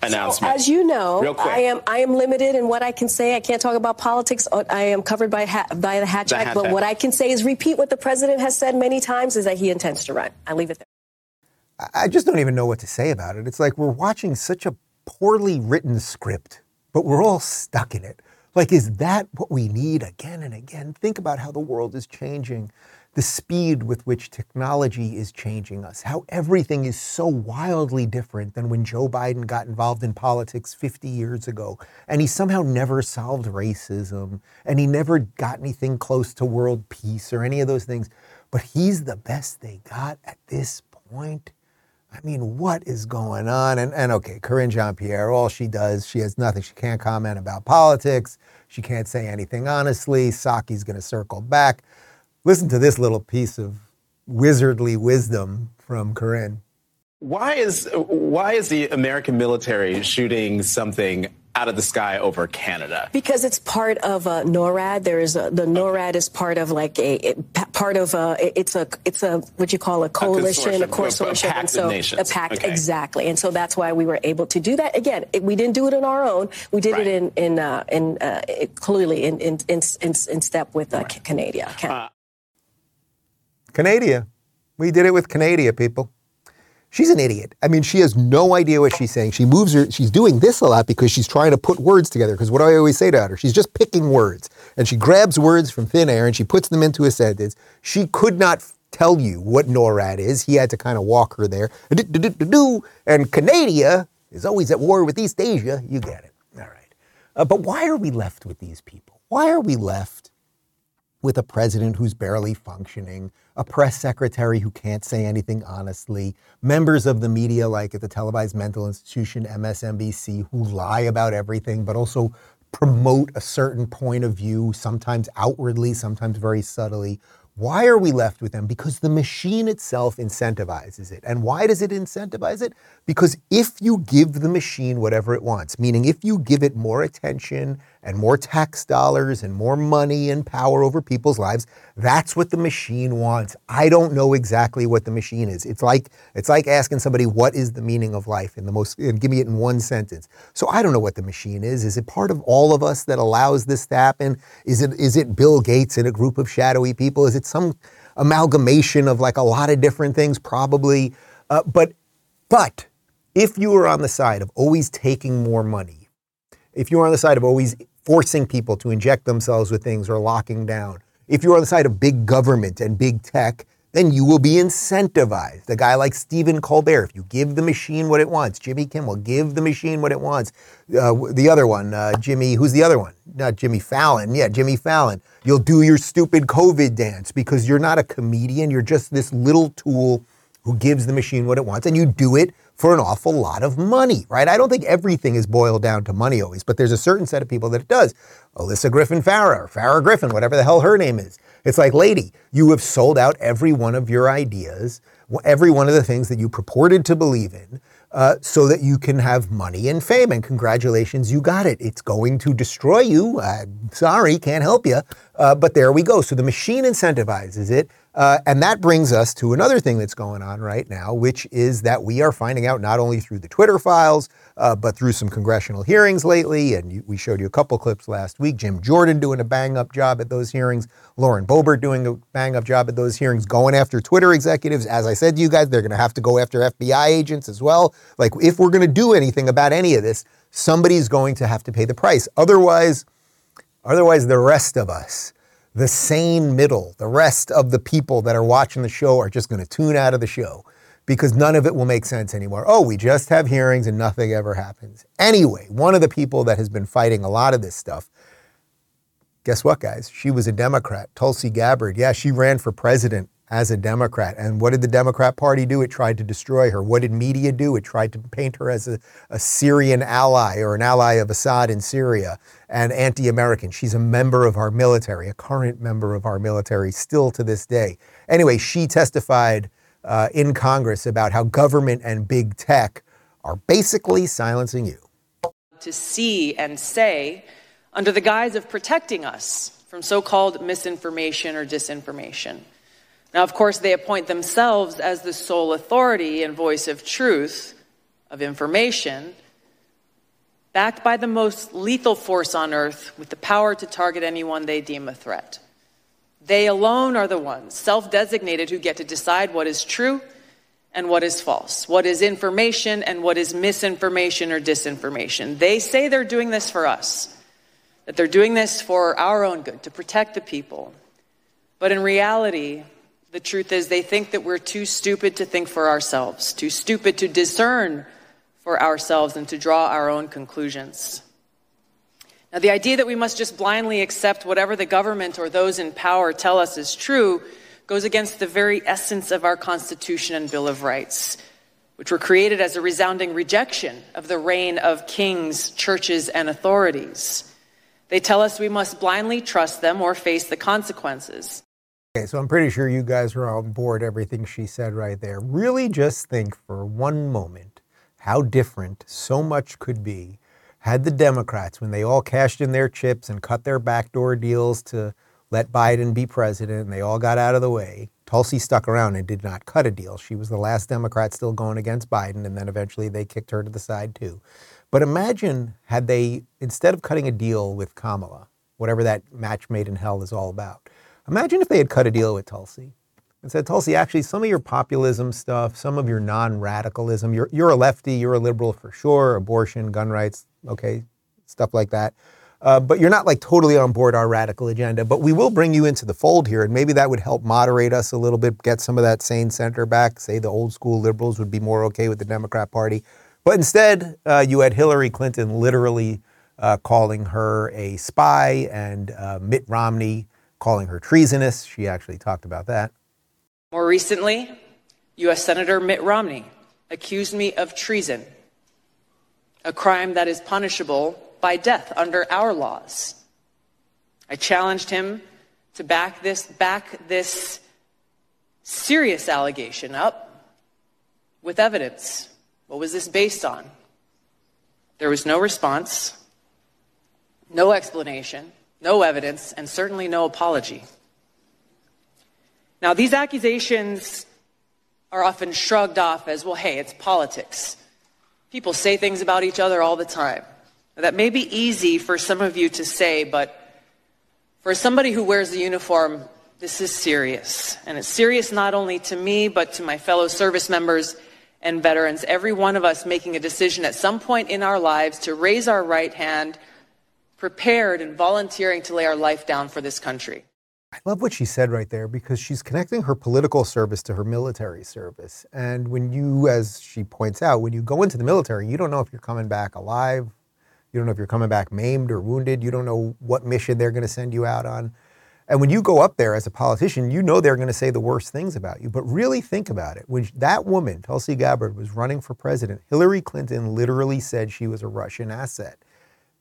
announcement? So, as you know, I am I am limited in what I can say. I can't talk about politics. Uh, I am covered by ha- by the Hatch Act. But what I can say is repeat what the president has said many times: is that he intends to run. I leave it there. I just don't even know what to say about it. It's like we're watching such a poorly written script, but we're all stuck in it. Like, is that what we need again and again? Think about how the world is changing, the speed with which technology is changing us, how everything is so wildly different than when Joe Biden got involved in politics 50 years ago. And he somehow never solved racism, and he never got anything close to world peace or any of those things. But he's the best they got at this point. I mean, what is going on? And, and okay, Karine Jean-Pierre, all she does, she has nothing. She can't comment about politics. She can't say anything honestly. Psaki's going to circle back. Listen to this little piece of wizardly wisdom from Karine. Why is why is the American military shooting something out of the sky over Canada? Because it's part of uh, NORAD. There is a, the NORAD is part of like a it, part of a it's a it's a what you call a coalition, a consortium, a, a, a and so nations. a pact okay. exactly. And so that's why we were able to do that. Again, it, we didn't do it on our own. We did right. it in in uh, in uh, clearly in in, in in in step with uh, right. Canada. Uh, Canada. We did it with Canada, people. She's an idiot. I mean, she has no idea what she's saying. She moves her, she's doing this a lot because she's trying to put words together. Because what do I always say to her? She's just picking words. And she grabs words from thin air and she puts them into a sentence. She could not tell you what NORAD is. He had to kind of walk her there. And Canada is always at war with East Asia. You get it. All right. Uh, but why are we left with these people? Why are we left with a president who's barely functioning, a press secretary who can't say anything honestly, members of the media like at the televised mental institution MSNBC who lie about everything, but also promote a certain point of view, sometimes outwardly, sometimes very subtly. Why are we left with them? Because the machine itself incentivizes it. And why does it incentivize it? Because if you give the machine whatever it wants, meaning if you give it more attention and more tax dollars and more money and power over people's lives. That's what the machine wants. I don't know exactly what the machine is. It's like it's like asking somebody what is the meaning of life in the most and give me it in one sentence. So I don't know what the machine is. Is it part of all of us that allows this to happen? Is it is it Bill Gates and a group of shadowy people? Is it some amalgamation of like a lot of different things? Probably. Uh, but but if you are on the side of always taking more money, if you're on the side of always forcing people to inject themselves with things or locking down. If you're on the side of big government and big tech, then you will be incentivized. A guy like Stephen Colbert, if you give the machine what it wants, Jimmy Kimmel, give the machine what it wants. Uh, the other one, uh, Jimmy, who's the other one? Not Jimmy Fallon. Yeah, Jimmy Fallon. You'll do your stupid COVID dance because you're not a comedian. You're just this little tool who gives the machine what it wants, and you do it for an awful lot of money, right? I don't think everything is boiled down to money always, but there's a certain set of people that it does. Alyssa Griffin Farah, Farah Griffin, whatever the hell her name is. It's like, lady, you have sold out every one of your ideas, every one of the things that you purported to believe in, uh, so that you can have money and fame. And congratulations, you got it. It's going to destroy you. Uh, sorry, can't help you. Uh, but there we go. So the machine incentivizes it. Uh, and that brings us to another thing that's going on right now, which is that we are finding out not only through the Twitter files, uh, but through some congressional hearings lately. And you, we showed you a couple clips last week. Jim Jordan doing a bang up job at those hearings, Lauren Boebert doing a bang up job at those hearings, going after Twitter executives. As I said to you guys, they're going to have to go after FBI agents as well. Like, if we're going to do anything about any of this, somebody's going to have to pay the price. Otherwise, otherwise, the rest of us, the sane middle, the rest of the people that are watching the show are just going to tune out of the show because none of it will make sense anymore. Oh, we just have hearings and nothing ever happens. Anyway, one of the people that has been fighting a lot of this stuff, guess what, guys? She was a Democrat, Tulsi Gabbard. Yeah, she ran for president as a Democrat. And what did the Democrat Party do? It tried to destroy her. What did media do? It tried to paint her as a, a Syrian ally or an ally of Assad in Syria and anti American. She's a member of our military, a current member of our military still to this day. Anyway, she testified uh, in Congress about how government and big tech are basically silencing you. To see and say, under the guise of protecting us from so called misinformation or disinformation. Now, of course, they appoint themselves as the sole authority and voice of truth, of information, backed by the most lethal force on earth with the power to target anyone they deem a threat. They alone are the ones, self designated, who get to decide what is true and what is false, what is information and what is misinformation or disinformation. They say they're doing this for us, that they're doing this for our own good, to protect the people. But in reality, the truth is, they think that we're too stupid to think for ourselves, too stupid to discern for ourselves and to draw our own conclusions. Now, the idea that we must just blindly accept whatever the government or those in power tell us is true goes against the very essence of our Constitution and Bill of Rights, which were created as a resounding rejection of the reign of kings, churches, and authorities. They tell us we must blindly trust them or face the consequences. Okay, so I'm pretty sure you guys are on board everything she said right there. Really just think for one moment how different so much could be had the Democrats, when they all cashed in their chips and cut their backdoor deals to let Biden be president, and they all got out of the way. Tulsi stuck around and did not cut a deal. She was the last Democrat still going against Biden, and then eventually they kicked her to the side too. But imagine had they, instead of cutting a deal with Kamala, whatever that match made in hell is all about, Imagine if they had cut a deal with Tulsi and said, Tulsi, actually, some of your populism stuff, some of your non radicalism, you're, you're a lefty, you're a liberal for sure, abortion, gun rights, okay, stuff like that. Uh, but you're not like totally on board our radical agenda. But we will bring you into the fold here, and maybe that would help moderate us a little bit, get some of that sane center back. Say the old school liberals would be more okay with the Democrat Party. But instead, uh, you had Hillary Clinton literally uh, calling her a spy and uh, Mitt Romney calling her treasonous. She actually talked about that. More recently, U.S. Senator Mitt Romney accused me of treason, a crime that is punishable by death under our laws. I challenged him to back this, back this serious allegation up with evidence. What was this based on? There was no response, no explanation, no evidence, and certainly no apology. Now, these accusations are often shrugged off as, well, hey, it's politics. People say things about each other all the time. That may be easy for some of you to say, but for somebody who wears the uniform, this is serious. And it's serious not only to me, but to my fellow service members and veterans. Every one of us making a decision at some point in our lives to raise our right hand, prepared and volunteering to lay our life down for this country. I love what she said right there because she's connecting her political service to her military service. And when you, as she points out, when you go into the military, you don't know if you're coming back alive you don't know if you're coming back maimed or wounded. You don't know what mission they're going to send you out on. And when you go up there as a politician, you know they're going to say the worst things about you. But really think about it. When that woman, Tulsi Gabbard, was running for president, Hillary Clinton literally said she was a Russian asset.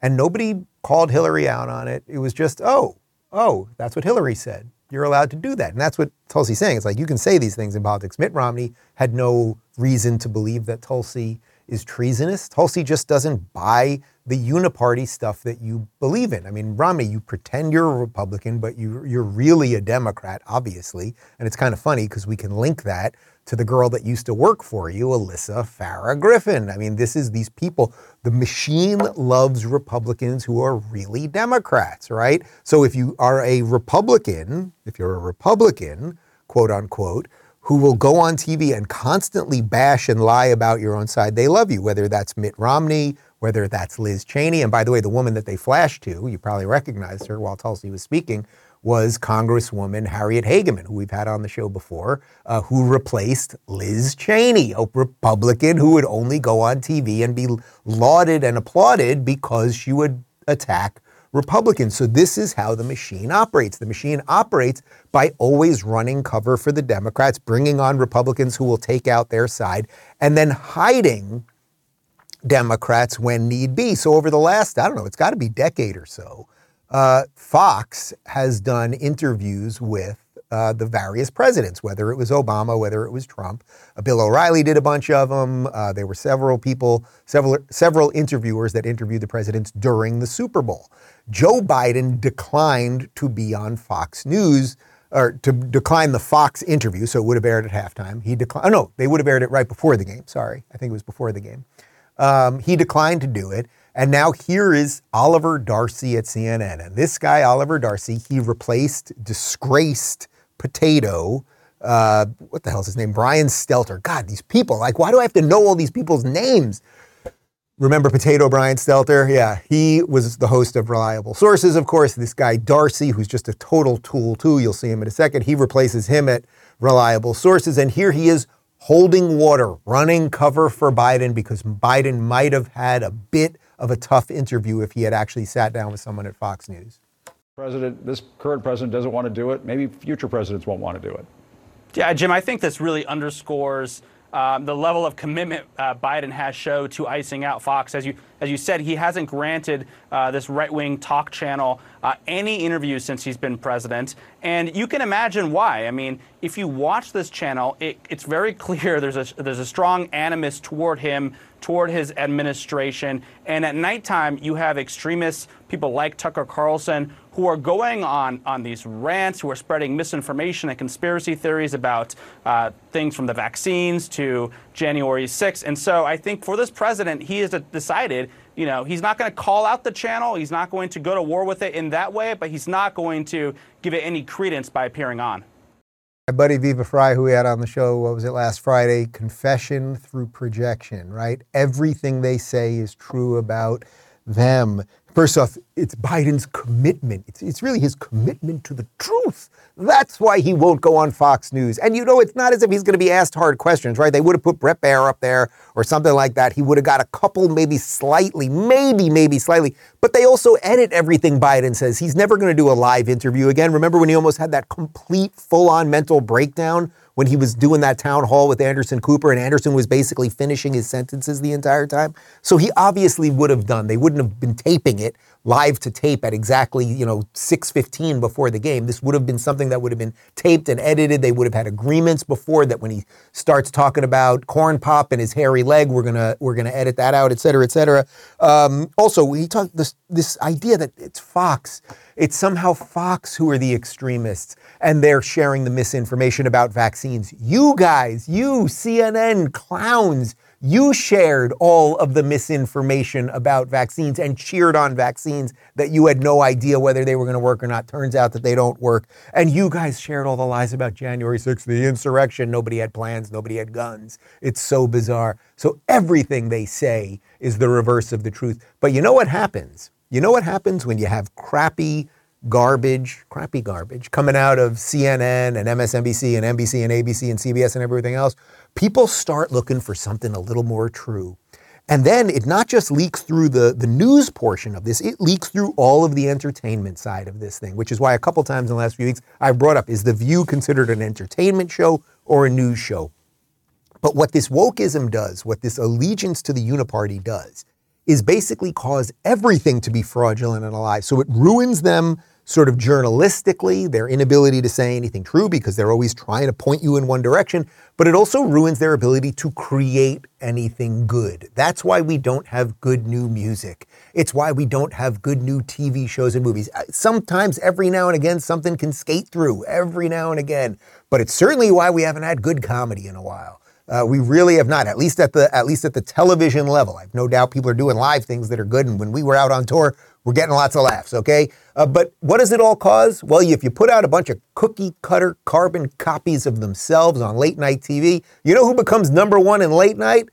And nobody called Hillary out on it. It was just, oh, oh, that's what Hillary said. You're allowed to do that. And that's what Tulsi's saying. It's like you can say these things in politics. Mitt Romney had no reason to believe that Tulsi is treasonous. Tulsi just doesn't buy the uniparty stuff that you believe in. I mean, Romney, you pretend you're a Republican, but you, you're really a Democrat, obviously. And it's kind of funny because we can link that to the girl that used to work for you, Alyssa Farah Griffin. I mean, this is these people. The machine loves Republicans who are really Democrats, right? So if you are a Republican, if you're a Republican, quote unquote, who will go on TV and constantly bash and lie about your own side. They love you, whether that's Mitt Romney, whether that's Liz Cheney. And by the way, the woman that they flashed to, you probably recognized her while Tulsi was speaking, was Congresswoman Harriet Hageman, who we've had on the show before, uh, who replaced Liz Cheney, a Republican who would only go on TV and be lauded and applauded because she would attack Republicans. So this is how the machine operates. The machine operates by always running cover for the Democrats, bringing on Republicans who will take out their side, and then hiding Democrats when need be. So over the last, I don't know, it's got to be a decade or so, uh, Fox has done interviews with uh, the various presidents, whether it was Obama, whether it was Trump. Uh, Bill O'Reilly did a bunch of them. Uh, there were several people, several several interviewers that interviewed the presidents during the Super Bowl. Joe Biden declined to be on Fox News or to decline the Fox interview, so it would have aired at halftime. He declined. Oh no, they would have aired it right before the game. Sorry, I think it was before the game. Um, he declined to do it. And now here is Oliver Darcy at CNN. And this guy, Oliver Darcy, he replaced disgraced potato. Uh, what the hell is his name? Brian Stelter. God, these people. Like, why do I have to know all these people's names? Remember Potato Brian Stelter? Yeah, he was the host of Reliable Sources, of course. This guy, Darcy, who's just a total tool, too. You'll see him in a second. He replaces him at Reliable Sources. And here he is holding water, running cover for Biden because Biden might have had a bit of a tough interview if he had actually sat down with someone at Fox News. President, this current president doesn't want to do it. Maybe future presidents won't want to do it. Yeah, Jim, I think this really underscores um, the level of commitment uh, Biden has showed to icing out Fox. As you as you said, he hasn't granted uh, this right-wing talk channel uh, any interviews since he's been president, and you can imagine why. I mean, if you watch this channel, it, it's very clear there's a there's a strong animus toward him, toward his administration, and at nighttime you have extremists, people like Tucker Carlson, who are going on on these rants, who are spreading misinformation and conspiracy theories about uh, things from the vaccines to January 6th. And so I think for this president, he has decided, you know, he's not going to call out the channel, he's not going to go to war with it in that way, but he's not going to give it any credence by appearing on. My buddy Viva Frei, who we had on the show, what was it last Friday? Confession through projection, right? Everything they say is true about them First off, it's Biden's commitment. It's, it's really his commitment to the truth. That's why he won't go on Fox News. And you know, it's not as if he's going to be asked hard questions, right? They would have put Bret Baier up there or something like that. He would have got a couple, maybe slightly, maybe, maybe slightly. But they also edit everything Biden says. He's never going to do a live interview again. Remember when he almost had that complete, full on mental breakdown when he was doing that town hall with Anderson Cooper and Anderson was basically finishing his sentences the entire time. So he obviously would have done. They wouldn't have been taping it live to tape at exactly, you know, 6:15 before the game. This would have been something that would have been taped and edited. They would have had agreements before that when he starts talking about corn pop and his hairy leg, we're going to we're to edit that out, et cetera, et cetera. Um, also, he talked this this idea that it's Fox it's somehow Fox who are the extremists and they're sharing the misinformation about vaccines. You guys, you CNN clowns, you shared all of the misinformation about vaccines and cheered on vaccines that you had no idea whether they were going to work or not. Turns out that they don't work. And you guys shared all the lies about January 6th, the insurrection. Nobody had plans, nobody had guns. It's so bizarre. So everything they say is the reverse of the truth. But you know what happens? You know what happens when you have crappy garbage, crappy garbage coming out of CNN and MSNBC and NBC and ABC and CBS and everything else? People start looking for something a little more true. And then it not just leaks through the, the news portion of this, it leaks through all of the entertainment side of this thing, which is why a couple times in the last few weeks I've brought up is The View considered an entertainment show or a news show? But what this wokeism does, what this allegiance to the uniparty does, is basically cause everything to be fraudulent and a lie. So it ruins them sort of journalistically, their inability to say anything true because they're always trying to point you in one direction, but it also ruins their ability to create anything good. That's why we don't have good new music. It's why we don't have good new TV shows and movies. Uh, sometimes, every now and again, something can skate through, every now and again, but it's certainly why we haven't had good comedy in a while. Uh, we really have not, at least at the at least at the television level. I've no doubt people are doing live things that are good. And when we were out on tour, we're getting lots of laughs. Okay, uh, but what does it all cause? Well, if you put out a bunch of cookie cutter carbon copies of themselves on late night TV, you know who becomes number one in late night?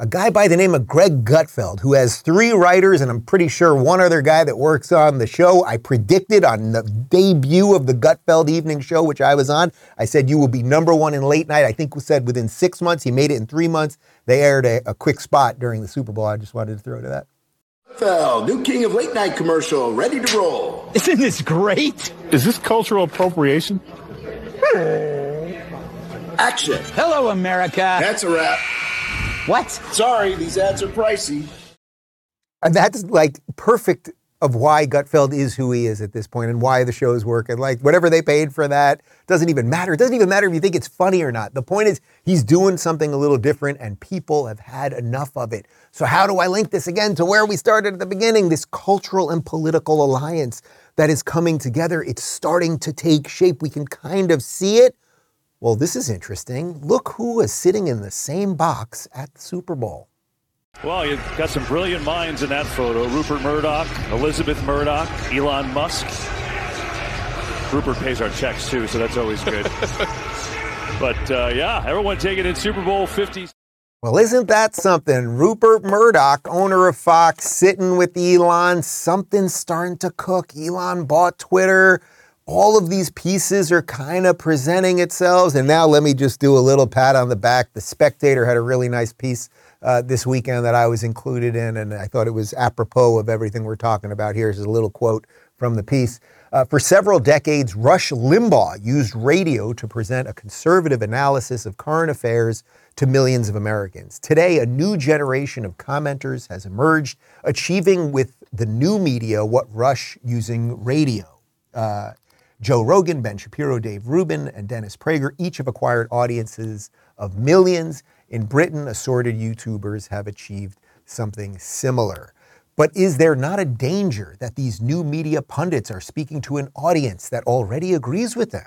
a guy by the name of Greg Gutfeld, who has three writers and I'm pretty sure one other guy that works on the show. I predicted on the debut of the Gutfeld evening show, which I was on, I said you will be number one in late night. I think we said within six months. He made it in three months. They aired a, a quick spot during the Super Bowl. I just wanted to throw to that. Gutfeld, new king of late night commercial, ready to roll. Isn't this great? Is this cultural appropriation? Action. Hello, America. That's a wrap. What? Sorry, these ads are pricey. And that's like perfect of why Gutfeld is who he is at this point and why the shows work. And like whatever they paid for that doesn't even matter. It doesn't even matter if you think it's funny or not. The point is he's doing something a little different and people have had enough of it. So how do I link this again to where we started at the beginning? This cultural and political alliance that is coming together. It's starting to take shape. We can kind of see it well, this is interesting. Look who is sitting in the same box at the Super Bowl. Well, you've got some brilliant minds in that photo Rupert Murdoch, Elizabeth Murdoch, Elon Musk. Rupert pays our checks too, so that's always good. but uh, yeah, everyone taking in Super Bowl 50. Well, isn't that something? Rupert Murdoch, owner of Fox, sitting with Elon. Something's starting to cook. Elon bought Twitter all of these pieces are kind of presenting itself. And now let me just do a little pat on the back. The Spectator had a really nice piece uh, this weekend that I was included in, and I thought it was apropos of everything we're talking about. Here's a little quote from the piece. Uh, for several decades, Rush Limbaugh used radio to present a conservative analysis of current affairs to millions of Americans. Today, a new generation of commenters has emerged, achieving with the new media what Rush using radio. Uh, Joe Rogan, Ben Shapiro, Dave Rubin, and Dennis Prager each have acquired audiences of millions. In Britain, assorted YouTubers have achieved something similar. But is there not a danger that these new media pundits are speaking to an audience that already agrees with them?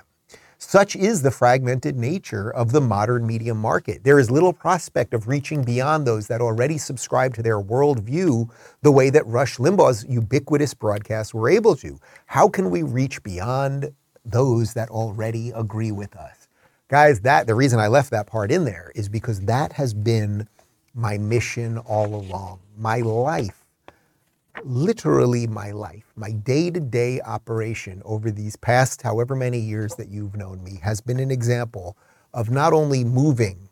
Such is the fragmented nature of the modern media market. There is little prospect of reaching beyond those that already subscribe to their worldview the way that Rush Limbaugh's ubiquitous broadcasts were able to. How can we reach beyond those that already agree with us? Guys, that the reason I left that part in there is because that has been my mission all along. My life literally my life, my day to day operation over these past however many years that you've known me has been an example of not only moving.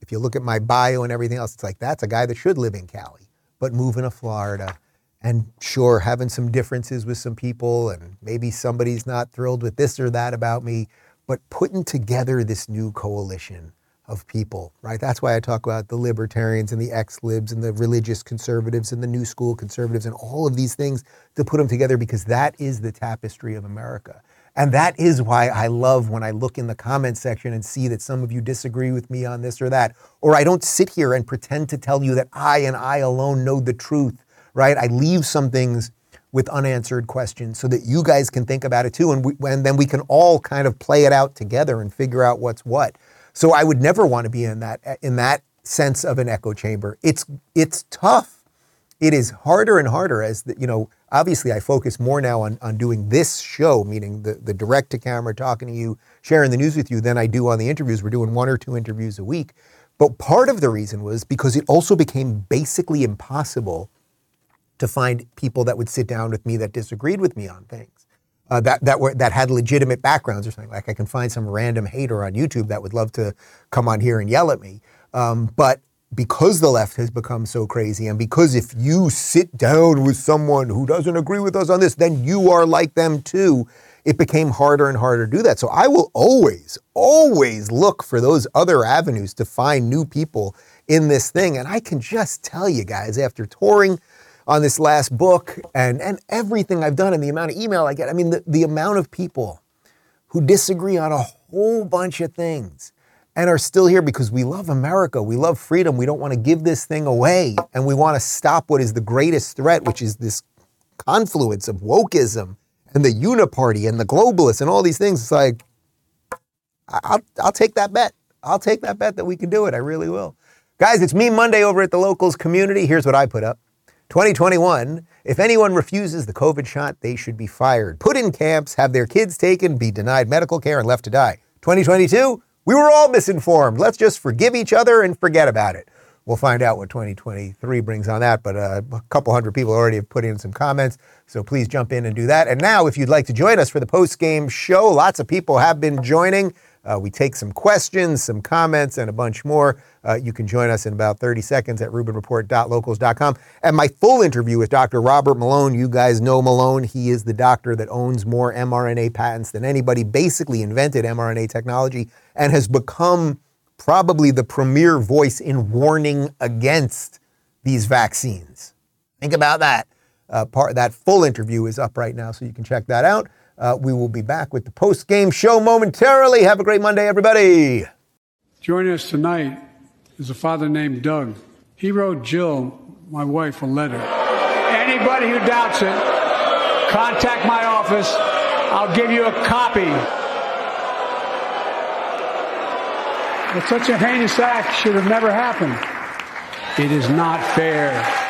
If you look at my bio and everything else, it's like that's a guy that should live in Cali, but moving to Florida. And sure, having some differences with some people, and maybe somebody's not thrilled with this or that about me, but putting together this new coalition of people, right? That's why I talk about the libertarians and the ex libs and the religious conservatives and the new school conservatives and all of these things to put them together because that is the tapestry of America. And that is why I love when I look in the comment section and see that some of you disagree with me on this or that. Or I don't sit here and pretend to tell you that I and I alone know the truth, right? I leave some things with unanswered questions so that you guys can think about it too. And, we, and then we can all kind of play it out together and figure out what's what. So I would never want to be in that in that sense of an echo chamber. It's it's tough. It is harder and harder as the, you know. Obviously, I focus more now on, on doing this show, meaning the, the direct to camera, talking to you, sharing the news with you, than I do on the interviews. We're doing one or two interviews a week. But part of the reason was because it also became basically impossible to find people that would sit down with me that disagreed with me on things uh, that that were that had legitimate backgrounds or something. Like I can find some random hater on YouTube that would love to come on here and yell at me. Um, but because the left has become so crazy, and because if you sit down with someone who doesn't agree with us on this, then you are like them too. It became harder and harder to do that. So I will always, always look for those other avenues to find new people in this thing. And I can just tell you guys, after touring on this last book and, and everything I've done and the amount of email I get. I mean, the, the amount of people who disagree on a whole bunch of things and are still here because we love America. We love freedom. We don't want to give this thing away. And we want to stop what is the greatest threat, which is this confluence of wokeism and the uniparty and the globalists and all these things. It's like, I'll, I'll take that bet. I'll take that bet that we can do it. I really will. Guys, it's me Monday over at the locals community. Here's what I put up. 2021, if anyone refuses the COVID shot, they should be fired, put in camps, have their kids taken, be denied medical care, and left to die. 2022, we were all misinformed. Let's just forgive each other and forget about it. We'll find out what 2023 brings on that, but uh, a couple hundred people already have put in some comments, so please jump in and do that. And now, if you'd like to join us for the post game show, lots of people have been joining. Uh, we take some questions, some comments, and a bunch more. Uh, you can join us in about 30 seconds at rubinreport.locals.com. And my full interview with Dr. Robert Malone. You guys know Malone. He is the doctor that owns more mRNA patents than anybody, basically invented mRNA technology, and has become probably the premier voice in warning against these vaccines. Think about that. Uh, part that full interview is up right now, so you can check that out. Uh, we will be back with the post game show momentarily. Have a great Monday, everybody. Joining us tonight is a father named Doug. He wrote Jill, my wife, a letter. Anybody who doubts it, contact my office. I'll give you a copy. But such a heinous act should have never happened. It is not fair.